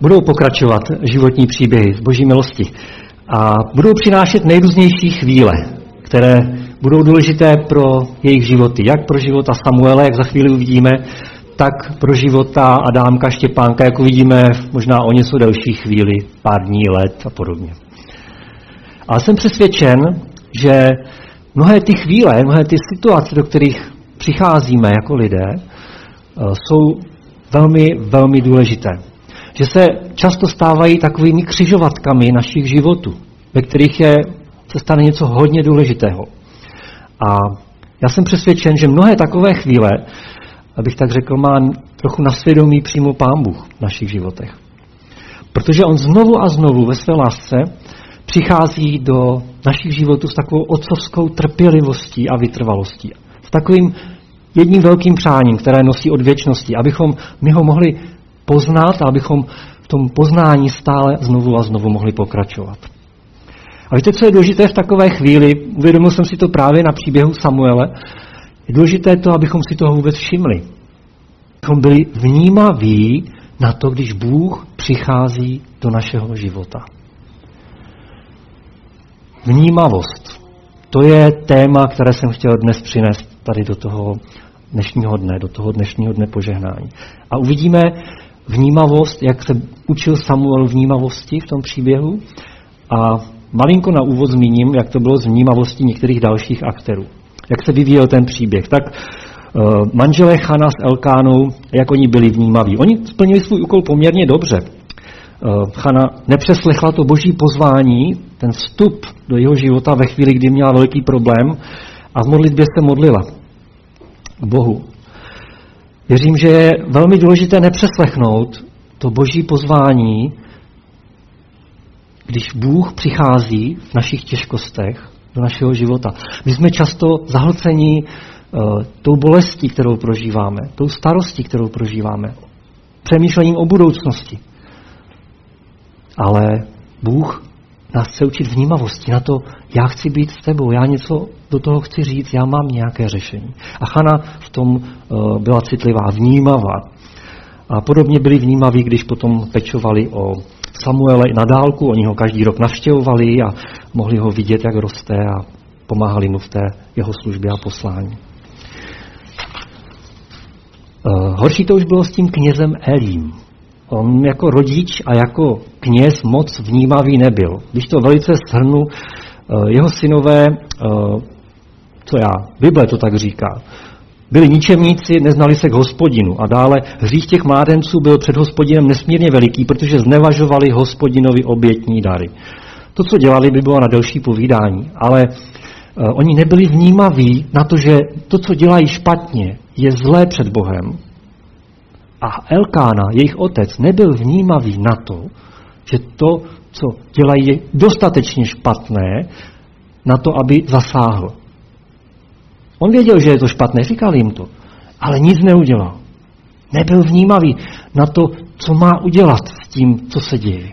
budou pokračovat životní příběhy z boží milosti a budou přinášet nejrůznější chvíle, které budou důležité pro jejich životy, jak pro života Samuele, jak za chvíli uvidíme, tak pro života Adámka, Štěpánka, jako vidíme možná o něco delší chvíli, pár dní, let a podobně. Ale jsem přesvědčen, že mnohé ty chvíle, mnohé ty situace, do kterých přicházíme jako lidé, eh, jsou velmi, velmi důležité. Že se často stávají takovými křižovatkami našich životů, ve kterých je, se stane něco hodně důležitého. A já jsem přesvědčen, že mnohé takové chvíle, abych tak řekl, má trochu na svědomí přímo Pán Bůh v našich životech. Protože on znovu a znovu ve své lásce přichází do našich životů s takovou otcovskou trpělivostí a vytrvalostí. S takovým jedním velkým přáním, které nosí od věčnosti, abychom my ho mohli poznat a abychom v tom poznání stále znovu a znovu mohli pokračovat. A víte, co je důležité v takové chvíli? Uvědomil jsem si to právě na příběhu Samuele. Je důležité to, abychom si toho vůbec všimli. Abychom byli vnímaví na to, když Bůh přichází do našeho života. Vnímavost. To je téma, které jsem chtěl dnes přinést tady do toho dnešního dne, do toho dnešního dne požehnání. A uvidíme vnímavost, jak se učil Samuel vnímavosti v tom příběhu. A malinko na úvod zmíním, jak to bylo z vnímavosti některých dalších aktérů. Jak se vyvíjel ten příběh. Tak uh, manželé Chana s Elkánou, jak oni byli vnímaví. Oni splnili svůj úkol poměrně dobře. Uh, Chana nepřeslechla to boží pozvání, ten vstup do jeho života ve chvíli, kdy měla velký problém a v modlitbě se modlila Bohu. Věřím, že je velmi důležité nepřeslechnout to boží pozvání, když Bůh přichází v našich těžkostech do našeho života. My jsme často zahlceni uh, tou bolestí, kterou prožíváme, tou starostí, kterou prožíváme, přemýšlením o budoucnosti. Ale Bůh nás chce učit vnímavosti na to, já chci být s tebou, já něco do toho chci říct, já mám nějaké řešení. A Chana v tom uh, byla citlivá, vnímavá. A podobně byli vnímaví, když potom pečovali o Samuele i na dálku, oni ho každý rok navštěvovali a mohli ho vidět, jak roste a pomáhali mu v té jeho službě a poslání. Uh, horší to už bylo s tím knězem Elím. On jako rodič a jako kněz moc vnímavý nebyl. Když to velice shrnu, uh, jeho synové, uh, co já, Bible to tak říká, byli ničemníci, neznali se k hospodinu. A dále hřích těch mládenců byl před hospodinem nesmírně veliký, protože znevažovali hospodinovi obětní dary. To, co dělali, by bylo na delší povídání. Ale uh, oni nebyli vnímaví na to, že to, co dělají špatně, je zlé před Bohem. A Elkána, jejich otec, nebyl vnímavý na to, že to, co dělají, je dostatečně špatné na to, aby zasáhl. On věděl, že je to špatné, říkal jim to, ale nic neudělal. Nebyl vnímavý na to, co má udělat s tím, co se děje.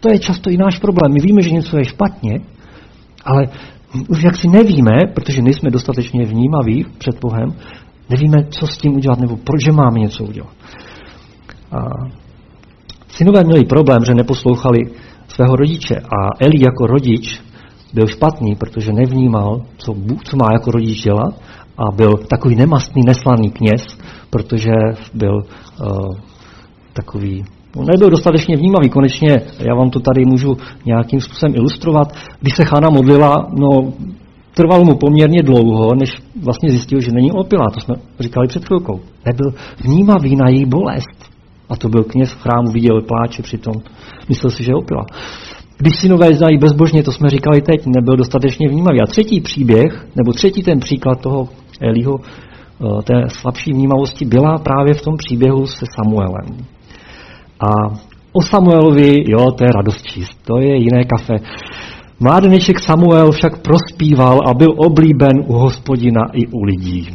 To je často i náš problém. My víme, že něco je špatně, ale už jak si nevíme, protože nejsme dostatečně vnímaví před Bohem, nevíme, co s tím udělat, nebo proč máme něco udělat. A synové měli problém, že neposlouchali svého rodiče a Eli jako rodič byl špatný, protože nevnímal, co, co má jako rodič dělat a byl takový nemastný, neslaný kněz, protože byl uh, takový On nebyl dostatečně vnímavý. Konečně, já vám to tady můžu nějakým způsobem ilustrovat. Když se Chána modlila, no, trvalo mu poměrně dlouho, než vlastně zjistil, že není opilá. To jsme říkali před chvilkou. Nebyl vnímavý na její bolest. A to byl kněz v chrámu, viděl pláče přitom. Myslel si, že je opila. Když synové znají bezbožně, to jsme říkali teď, nebyl dostatečně vnímavý. A třetí příběh, nebo třetí ten příklad toho Eliho, eh, té slabší vnímavosti, byla právě v tom příběhu se Samuelem. A o Samuelovi, jo, to je radost číst, to je jiné kafe. Mládeneček Samuel však prospíval a byl oblíben u hospodina i u lidí.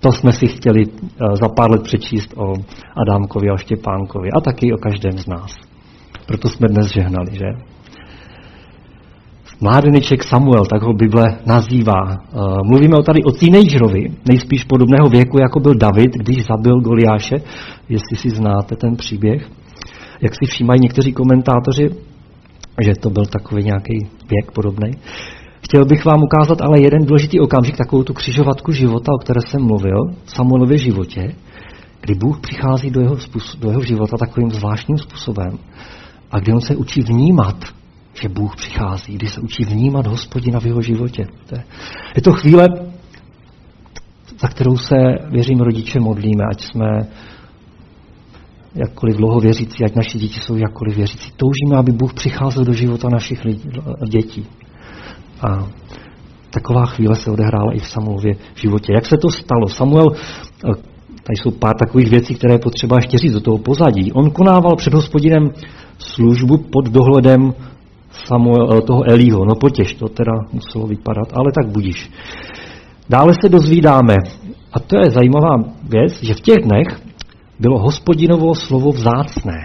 To jsme si chtěli eh, za pár let přečíst o Adámkovi a Štěpánkovi a taky o každém z nás. Proto jsme dnes žehnali, že? Mládeneček Samuel, tak ho Bible nazývá. Eh, mluvíme tady o teenagerovi, nejspíš podobného věku, jako byl David, když zabil Goliáše, jestli si znáte ten příběh. jak si všímají někteří komentátoři, že to byl takový nějaký věk podobný. Chtěl bych vám ukázat ale jeden důležitý okamžik, takovou tu křižovatku života, o které jsem mluvil, v Samuelově životě, kdy Bůh přichází do jeho, způsob, do jeho života takovým zvláštním způsobem a kdy on se učí vnímat, že Bůh přichází, kdy se učí vnímat hospodina v jeho životě. Je to chvíle, za kterou se, věřím, rodiče modlíme, ať jsme jakkoliv dlouho věřící, ať naši děti jsou jakkoliv věřící. Toužíme, aby Bůh přicházel do života našich lidí, dětí. A taková chvíle se odehrála i v Samuelově životě. Jak se to stalo? Samuel, eh, tady jsou pár takových věcí, které je potřeba ještě říct do toho pozadí. On konával před hospodinem službu pod dohledem Samuel, eh, toho Elího. No potěž, to teda muselo vypadat, ale tak budíš. Dále se dozvídáme, a to je zajímavá věc, že v těch dnech bylo hospodinovo slovo vzácné.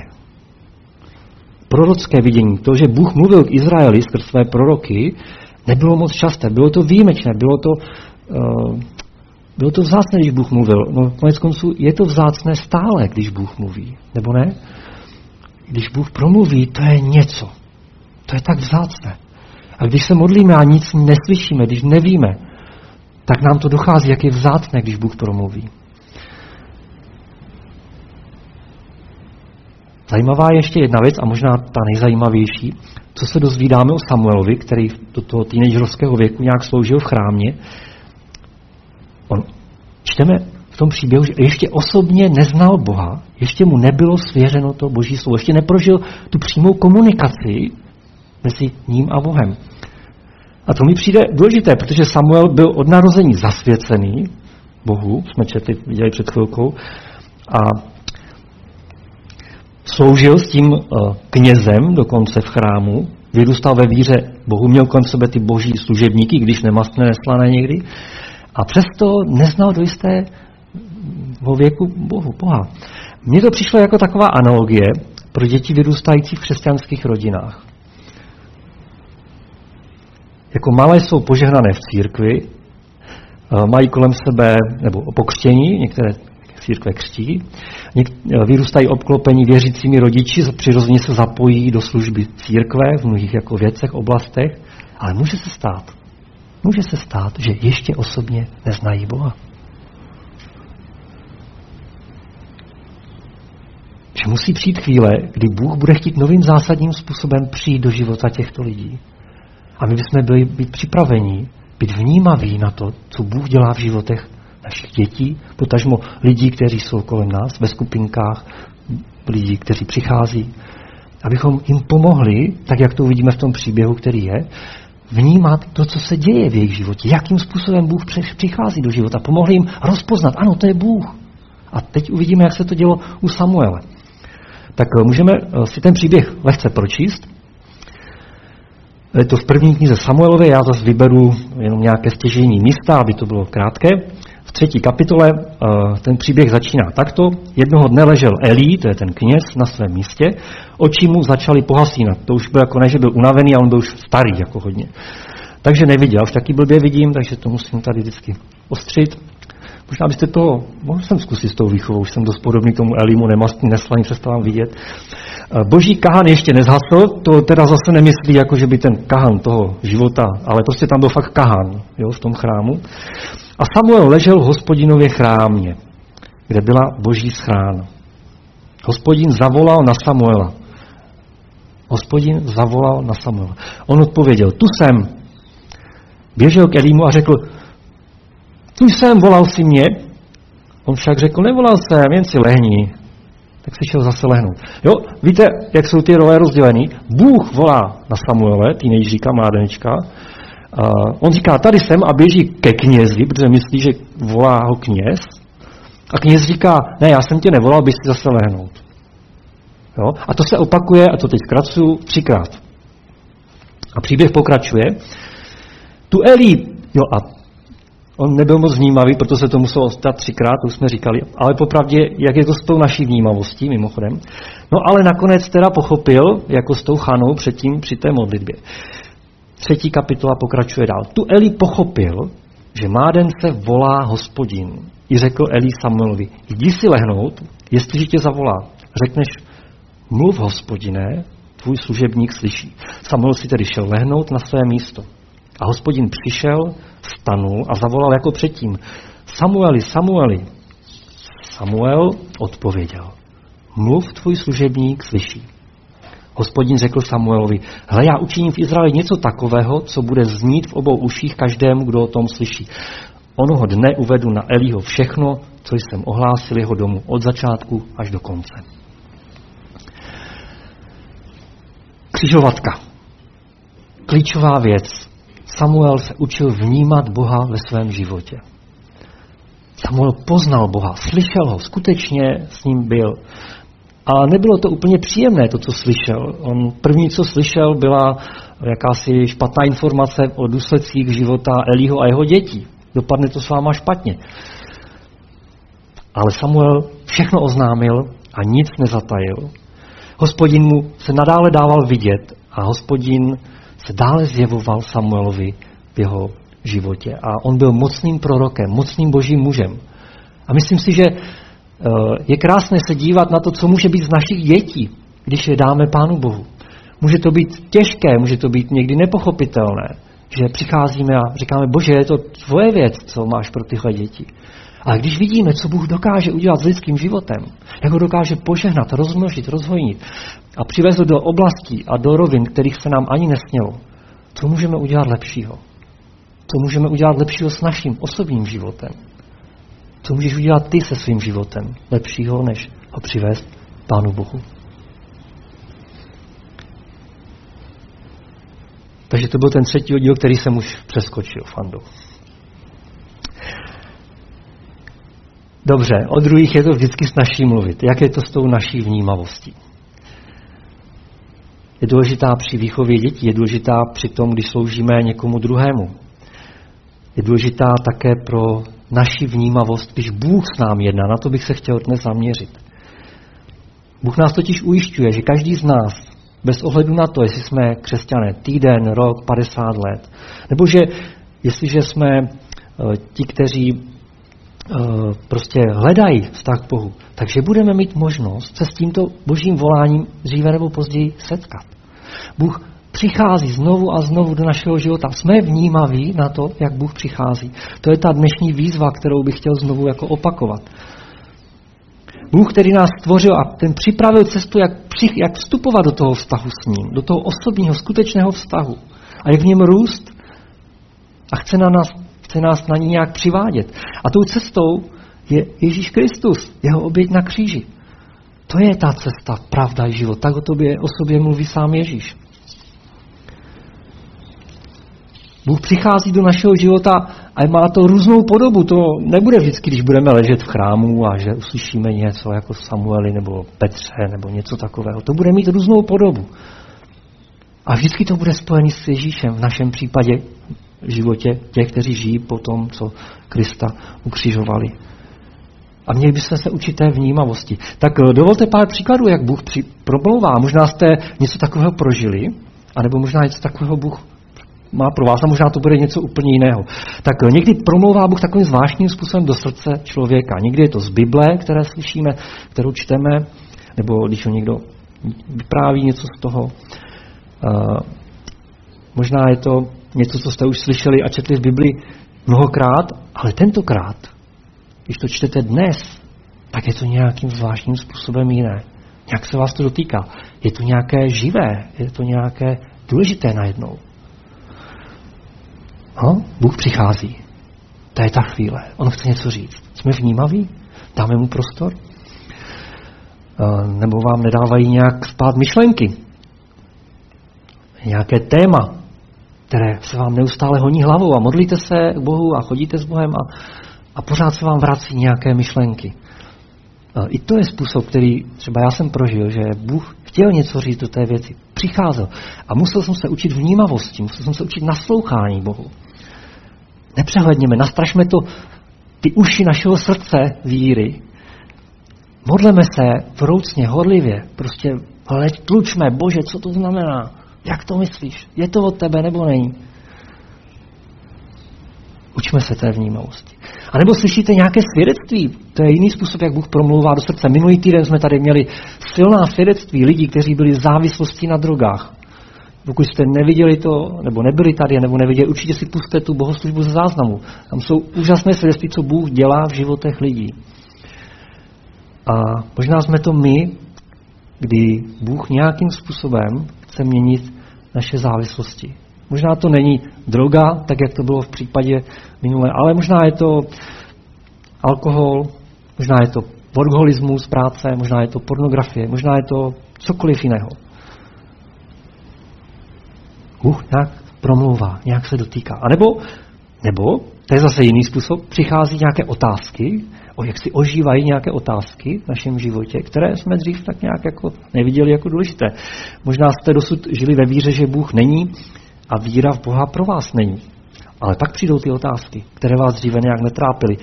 Prorocké vidění, to, že Bůh mluvil k Izraeli skrz své proroky, nebylo moc časté, bylo to výjimečné, bylo to, uh, bylo to vzácné, když Bůh mluvil. No konec konců je to vzácné stále, když Bůh mluví, nebo ne? Když Bůh promluví, to je něco. To je tak vzácné. A když se modlíme a nic neslyšíme, když nevíme, tak nám to dochází, jak je vzácné, když Bůh promluví. Zajímavá je ještě jedna věc, a možná ta nejzajímavější, co se dozvídáme o Samuelovi, který do toho teenagerovského věku nějak sloužil v chrámě. On, čteme v tom příběhu, že ještě osobně neznal Boha, ještě mu nebylo svěřeno to boží slovo, ještě neprožil tu přímou komunikaci mezi ním a Bohem. A to mi přijde důležité, protože Samuel byl od narození zasvěcený Bohu, jsme četli, viděli před chvilkou, a sloužil s tím eh, knězem dokonce v chrámu, vyrůstal ve víře Bohu, měl kolem sebe ty boží služebníky, když nemastné, neslané někdy, a přesto neznal do jisté věku Bohu, Boha. Mně to přišlo jako taková analogie pro děti vyrůstající v křesťanských rodinách. Jako malé jsou požehnané v církvi, eh, mají kolem sebe, nebo pokřtění, některé církve křtí, vyrůstají obklopení věřícími rodiči, přirozeně se zapojí do služby církve v mnohých jako věcech, oblastech, ale může se stát, může se stát, že ještě osobně neznají Boha. Že musí přijít chvíle, kdy Bůh bude chtít novým zásadním způsobem přijít do života těchto lidí. A my bychom byli být připraveni, být vnímaví na to, co Bůh dělá v životech našich dětí, potažmo lidí, kteří jsou kolem nás ve skupinkách, lidí, kteří přichází, abychom jim pomohli, tak jak to uvidíme v tom příběhu, který je, vnímat to, co se děje v jejich životě, jakým způsobem Bůh přichází do života. Pomohli jim rozpoznat, ano, to je Bůh. A teď uvidíme, jak se to dělo u Samuele. Tak eh, můžeme eh, si ten příběh lehce pročíst. Je to v první knize Samuelové, já zase vyberu jenom nějaké stěžení místa, aby to bylo krátké. Třetí kapitole eh, ten příběh začíná takto. Jednoho dne ležel Elí, to je ten kněz, na svém místě. Oči mu začaly pohasínat. To už byl jako ne, že byl unavený, ale on byl už starý jako hodně. Takže neviděl, už taky blbě vidím, takže to musím tady vždycky ostřit. Možná byste to, mohl jsem zkusit s tou výchovou, už jsem dost podobný tomu Elimu, nemastný, neslaný, přestávám vidět. Eh, boží kahan ještě nezhasl, to teda zase nemyslí, jako že by ten kahan toho života, ale prostě tam byl fakt kahan jo, v tom chrámu. A Samuel ležel v hospodinově chrámě, kde byla boží schrána. Hospodin zavolal na Samuela. Hospodin zavolal na Samuela. On odpověděl, tu jsem. Běžel k Elímu a řekl, tu jsem, volal si mě. On však řekl, nevolal jsem, jen si lehni tak si šel zase lehnout. Jo, víte, jak jsou ty role rozdělený? Bůh volá na Samuele, teenageríka, mládenečka, Uh, on říká, tady jsem a běží ke knězi, protože myslí, že volá ho kněz. A kněz říká, ne, já jsem tě nevolal, bys si zase lehnout. Jo? A to se opakuje, a to teď zkracuju, třikrát. A příběh pokračuje. Tu Elí, jo a On nebyl moc vnímavý, proto se to muselo stát třikrát, to už jsme říkali. Ale popravdě, jak je to s tou naší vnímavostí, mimochodem. No ale nakonec teda pochopil, jako s tou chanou předtím při té modlitbě. Třetí kapitola pokračuje dál. Tu Eli pochopil, že máden se volá hospodin. I řekl Eli Samuelovi, jdi si lehnout, jestliže tě zavolá. Řekneš Mluv, hospodine, tvůj služebník slyší. Samuel si tedy šel lehnout na své místo. A hospodin přišel, stanul a zavolal jako předtím. Samueli, Samueli. Samuel odpověděl. Mluv, tvůj služebník slyší. Hospodin řekl Samuelovi, hle, já učiním v Izraeli něco takového, co bude znít v obou uších každému, kdo o tom slyší. Onoho dne uvedu na Elího všechno, co jsem ohlásil jeho domu od začátku až do konce. Křižovatka. Klíčová věc. Samuel se učil vnímat Boha ve svém životě. Samuel poznal Boha, slyšel ho, skutečně s ním byl. A nebylo to úplně příjemné, to, co slyšel. On první, co slyšel, byla jakási špatná informace o důsledcích života Elího a jeho dětí. Dopadne to s váma špatně. Ale Samuel všechno oznámil a nic nezatajil. Hospodin mu se nadále dával vidět a hospodin se dále zjevoval Samuelovi v jeho životě. A on byl mocným prorokem, mocným božím mužem. A myslím si, že je krásné se dívat na to, co může být z našich dětí, když je dáme Pánu Bohu. Může to být těžké, může to být někdy nepochopitelné, že přicházíme a říkáme, bože, je to tvoje věc, co máš pro tyhle děti. Ale když vidíme, co Bůh dokáže udělat s lidským životem, jak ho dokáže požehnat, rozmnožit, rozhojnit a přivést do oblastí a do rovin, kterých se nám ani nesnělo, co můžeme udělat lepšího? Co můžeme udělat lepšího s naším osobním životem? Co můžeš udělat ty se svým životem lepšího, než ho přivést Pánu Bohu? Takže to byl ten třetí oddíl, který jsem už přeskočil, Fandu. Dobře, o druhých je to vždycky snažší mluvit. Jak je to s tou naší vnímavostí? Je důležitá při výchově dětí, je důležitá při tom, když sloužíme někomu druhému. Je důležitá také pro naši vnímavost, když Bůh s námi jedná. Na to bych se chtěl dnes zaměřit. Bůh nás totiž ujišťuje, že každý z nás, bez ohledu na to, jestli jsme křesťané týden, rok, 50 let, nebo že jestliže jsme eh, ti, kteří Eh, prostě hledají vztah k Bohu, takže budeme mít možnost se s tímto božím voláním dříve nebo později setkat. Bůh přichází znovu a znovu do našeho života. Jsme vnímaví na to, jak Bůh přichází. To je ta dnešní výzva, kterou bych chtěl znovu jako opakovat. Bůh, který nás stvořil a ten připravil cestu, jak, při, jak vstupovat do toho vztahu s ním, do toho osobního, skutečného vztahu. A jak v něm růst a chce na nás chce nás na ní nějak přivádět. A tou cestou je Ježíš Kristus, jeho oběť na kříži. To je ta cesta, pravda i život. Tak o tobě, o sobě mluví sám Ježíš. Bůh přichází do našeho života a má to různou podobu. To nebude vždycky, když budeme ležet v chrámu a že uslyšíme něco jako Samueli nebo Petře nebo něco takového. To bude mít různou podobu. A vždycky to bude spojený s Ježíšem. V našem případě v životě těch, kteří žijí po tom, co Krista ukřižovali. A měli byste se učit vnímavosti. Tak eh, dovolte pár příkladů, jak Bůh promlouvá. Možná jste něco takového prožili, anebo možná něco takového Bůh má pro vás a možná to bude něco úplně jiného. Tak eh, někdy promlouvá Bůh takovým zvláštním způsobem do srdce člověka. Někdy je to z Bible, které slyšíme, kterou čteme, nebo když ho někdo vypráví něco z toho. Uh, možná je to něco, co jste už slyšeli a četli v Bibli mnohokrát, ale tentokrát, když to čtete dnes, tak je to nějakým zvláštním způsobem jiné. Jak se vás to dotýká? Je to nějaké živé, je to nějaké důležité najednou. No, Bůh přichází. To je ta chvíle. On chce něco říct. Jsme vnímaví? Dáme mu prostor? Nebo vám nedávají nějak spát myšlenky? Nějaké téma, které se vám neustále honí hlavou a modlíte se k Bohu a chodíte s Bohem a, a pořád se vám vrací nějaké myšlenky. I to je způsob, který třeba já jsem prožil, že Bůh chtěl něco říct do té věci, přicházel a musel jsem se učit vnímavosti, musel jsem se učit naslouchání Bohu. Nepřehledněme, nastražme to ty uši našeho srdce víry. Modleme se vroucně, horlivě, prostě hleď, tlučme, Bože, co to znamená? Jak to myslíš? Je to od tebe nebo není? Učme se té vnímavosti. A nebo slyšíte nějaké svědectví, to je jiný způsob, jak Bůh promlouvá do srdce. Minulý týden jsme tady měli silná svědectví lidí, kteří byli v závislosti na drogách. Pokud jste neviděli to, nebo nebyli tady, nebo neviděli, určitě si puste tu bohoslužbu ze záznamu. Tam jsou úžasné svědectví, co Bůh dělá v životech lidí. A možná jsme to my, kdy Bůh nějakým způsobem chce měnit naše závislosti. Možná to není droga, tak jak to bylo v případě minulé, ale možná je to alkohol, možná je to workholismus práce, možná je to pornografie, možná je to cokoliv jiného. Bůh nějak promlouvá, nějak se dotýká. A nebo, nebo, to je zase jiný způsob, přichází nějaké otázky, o jak si ožívají nějaké otázky v našem životě, které jsme dřív tak nějak jako neviděli jako důležité. Možná jste dosud žili ve víře, že Bůh není a víra v Boha pro vás není. Ale pak přijdou ty otázky, které vás dříve nějak netrápily.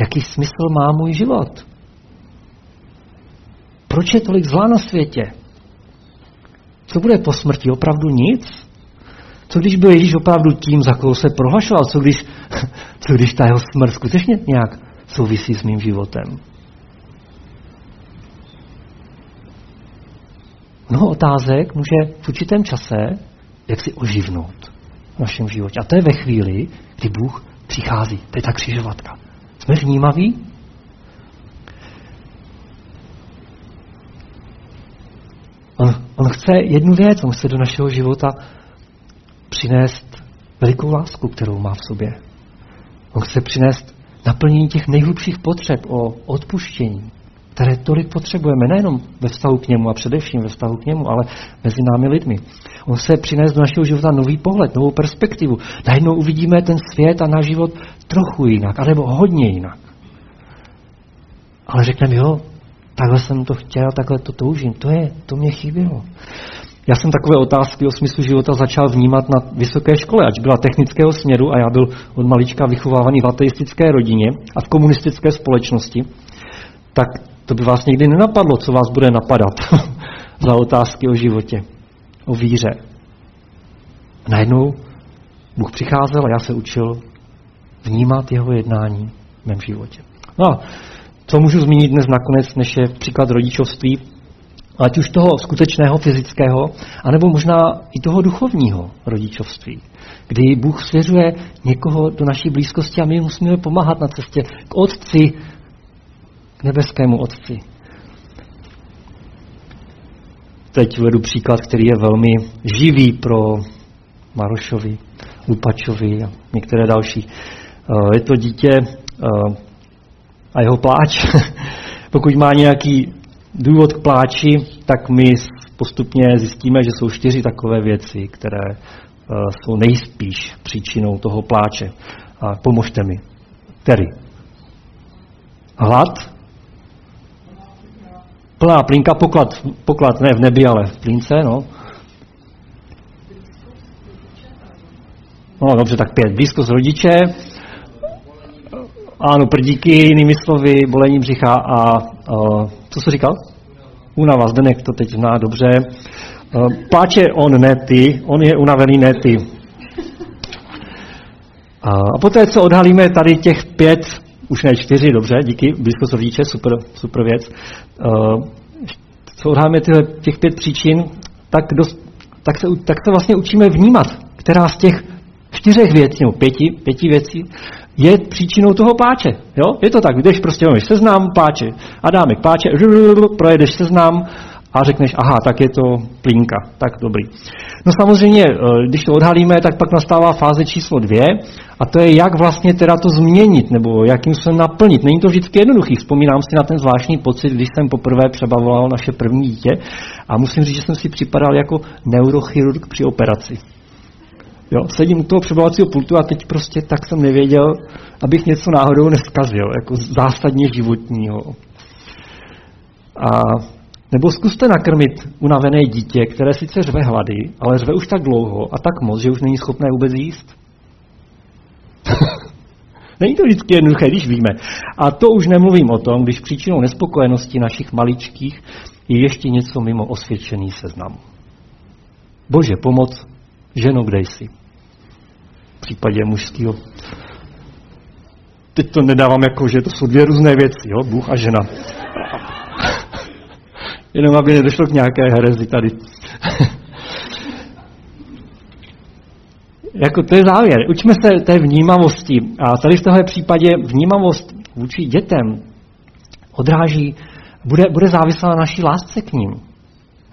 Jaký smysl má můj život? Proč je tolik zla na světě? Co bude po smrti? Opravdu nic? Co když byl Ježíš opravdu tím, za koho se prohlašoval? Co když, co když ta jeho smrt skutečně nějak souvisí s mým životem? Mnoho otázek může v určitém čase jak si oživnout v našem životě. A to je ve chvíli, kdy Bůh přichází. To je ta křižovatka. Jsme vnímaví? On, on chce jednu věc, on chce do našeho života přinést velikou lásku, kterou má v sobě. On chce přinést naplnění těch nejhlubších potřeb o odpuštění, které tolik potřebujeme, nejenom ve vztahu k němu a především ve vztahu k němu, ale mezi námi lidmi. On se přinést do našeho života nový pohled, novou perspektivu. Najednou uvidíme ten svět a náš život trochu jinak, anebo hodně jinak. Ale řekneme, jo, takhle jsem to chtěl, takhle to toužím. To je, to mě chybělo. Já jsem takové otázky o smyslu života začal vnímat na vysoké škole, ať byla technického směru a já byl od malička vychovávaný v ateistické rodině a v komunistické společnosti, tak to by vás nikdy nenapadlo, co vás bude napadat za otázky o životě, o víře. A najednou Bůh přicházel a já se učil vnímat jeho jednání v mém životě. No a co můžu zmínit dnes nakonec, než je příklad rodičovství, ať už toho skutečného fyzického, anebo možná i toho duchovního rodičovství, kdy Bůh svěřuje někoho do naší blízkosti a my musíme pomáhat na cestě k Otci, k nebeskému Otci. Teď uvedu příklad, který je velmi živý pro Marošovi, Lupačovi a některé další. Eh, je to dítě eh, a jeho pláč. Pokud má nějaký důvod k pláči, tak my postupně zjistíme, že jsou čtyři takové věci, které eh, jsou nejspíš příčinou toho pláče. A pomožte mi. Který? Hlad, plná plínka, poklad, poklad ne v nebi, ale v plínce, no. No dobře, tak pět. Blízkost rodiče, ano, prdíky, jinými slovy, bolení břicha a, a co jsi říkal? Unava, Zdenek to teď zná dobře. Pláče on, ne ty, on je unavený, ne ty. A poté, co odhalíme tady těch pět, už ne čtyři, dobře, díky, blízkost rodiče, super, super věc, co odhalíme tyhle, těch pět příčin, tak, dost, tak, se, tak se vlastně učíme vnímat, která z těch čtyřech věcí, nebo pěti, pěti věcí, je příčinou toho páče. Jo? Je to tak, jdeš prostě, máš seznám, páče, Adámek, páče, projedeš seznám a řekneš, aha, tak je to plínka, tak dobrý. No samozřejmě, eh, když to odhalíme, tak pak nastává fáze číslo dvě a to je, jak vlastně teda to změnit, nebo jakým se naplnit. Není to vždycky jednoduchý. Vzpomínám si na ten zvláštní pocit, když jsem poprvé přebavoval naše první dítě a musím říct, že jsem si připadal jako neurochirurg při operaci. Jo, sedím u toho přebavovacího pultu a teď prostě tak jsem nevěděl, abych něco náhodou neskazil, jako zásadně životního. A nebo zkuste nakrmit unavené dítě, které sice řve hlady, ale řve už tak dlouho a tak moc, že už není schopné vůbec jíst. není to vždycky jednoduché, když víme. A to už nemluvím o tom, když příčinou nespokojenosti našich maličkých je ještě něco mimo osvědčený seznam. Bože, pomoc, ženo, kde jsi? V případě mužského teď to nedávám jako, že to jsou dvě různé věci, jo? Bůh a žena. Jenom aby nedošlo k nějaké herezi tady. jako to je závěr. Učme se té vnímavosti. A tady v tomhle případě vnímavost vůči dětem odráží, bude, bude závislá na naší lásce k ním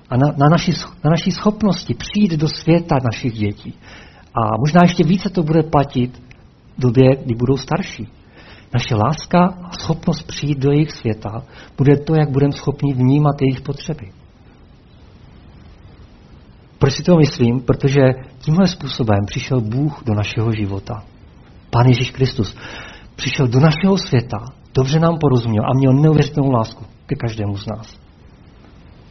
a na, na, naší, na naší schopnosti přijít do světa našich dětí. A možná ještě více to bude platit v době, kdy budou starší. Naše láska a schopnost přijít do jejich světa bude to, jak budeme schopni vnímat jejich potřeby. Proč si to myslím? Protože tímhle způsobem přišel Bůh do našeho života. Pán Ježíš Kristus přišel do našeho světa, dobře nám porozuměl a měl neuvěřitelnou lásku ke každému z nás.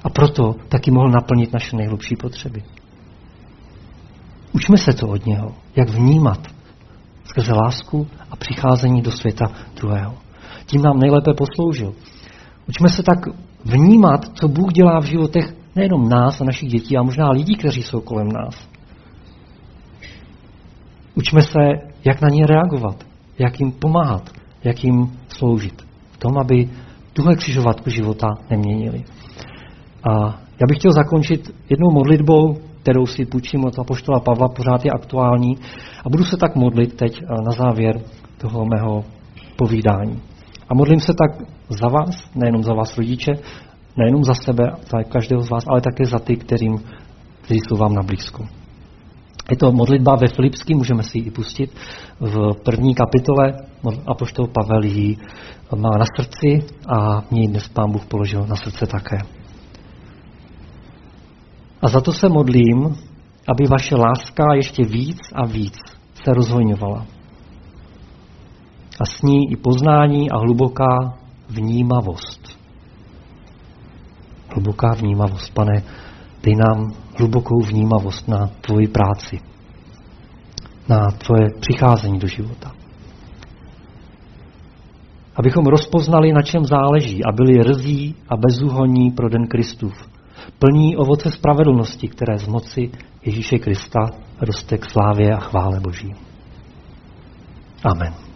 A proto taky mohl naplnit naše nejhlubší potřeby. Učme se to od něho, jak vnímat skrze lásku a přicházení do světa druhého. Tím nám nejlépe posloužil. Učme se tak vnímat, co Bůh dělá v životech nejenom nás a našich dětí, a možná lidí, kteří jsou kolem nás. Učme se, jak na ně reagovat, jak jim pomáhat, jak jim sloužit. V tom, aby tuhle křižovatku života neměnili. A já bych chtěl zakončit jednou modlitbou, kterou si půjčím od apoštola Pavla, pořád je aktuální. A budu se tak modlit teď eh, na závěr toho mého povídání. A modlím se tak za vás, nejenom za vás rodiče, nejenom za sebe, za každého z vás, ale také za ty, kterým, kteří jsou vám na blízku. Je to modlitba ve Filipský, můžeme si ji i pustit. V první kapitole apoštol Pavel ji má na srdci a mě dnes pán Bůh položil na srdce také. A za to se modlím, aby vaše láska ještě víc a víc se rozhojňovala. A s ní i poznání a hluboká vnímavost. Hluboká vnímavost. Pane, dej nám hlubokou vnímavost na tvoji práci, na tvoje přicházení do života. Abychom rozpoznali, na čem záleží a byli rzí a bezúhonní pro den Kristův plní ovoce spravedlnosti, které z moci Ježíše Krista roste k slávě a chvále Boží. Amen.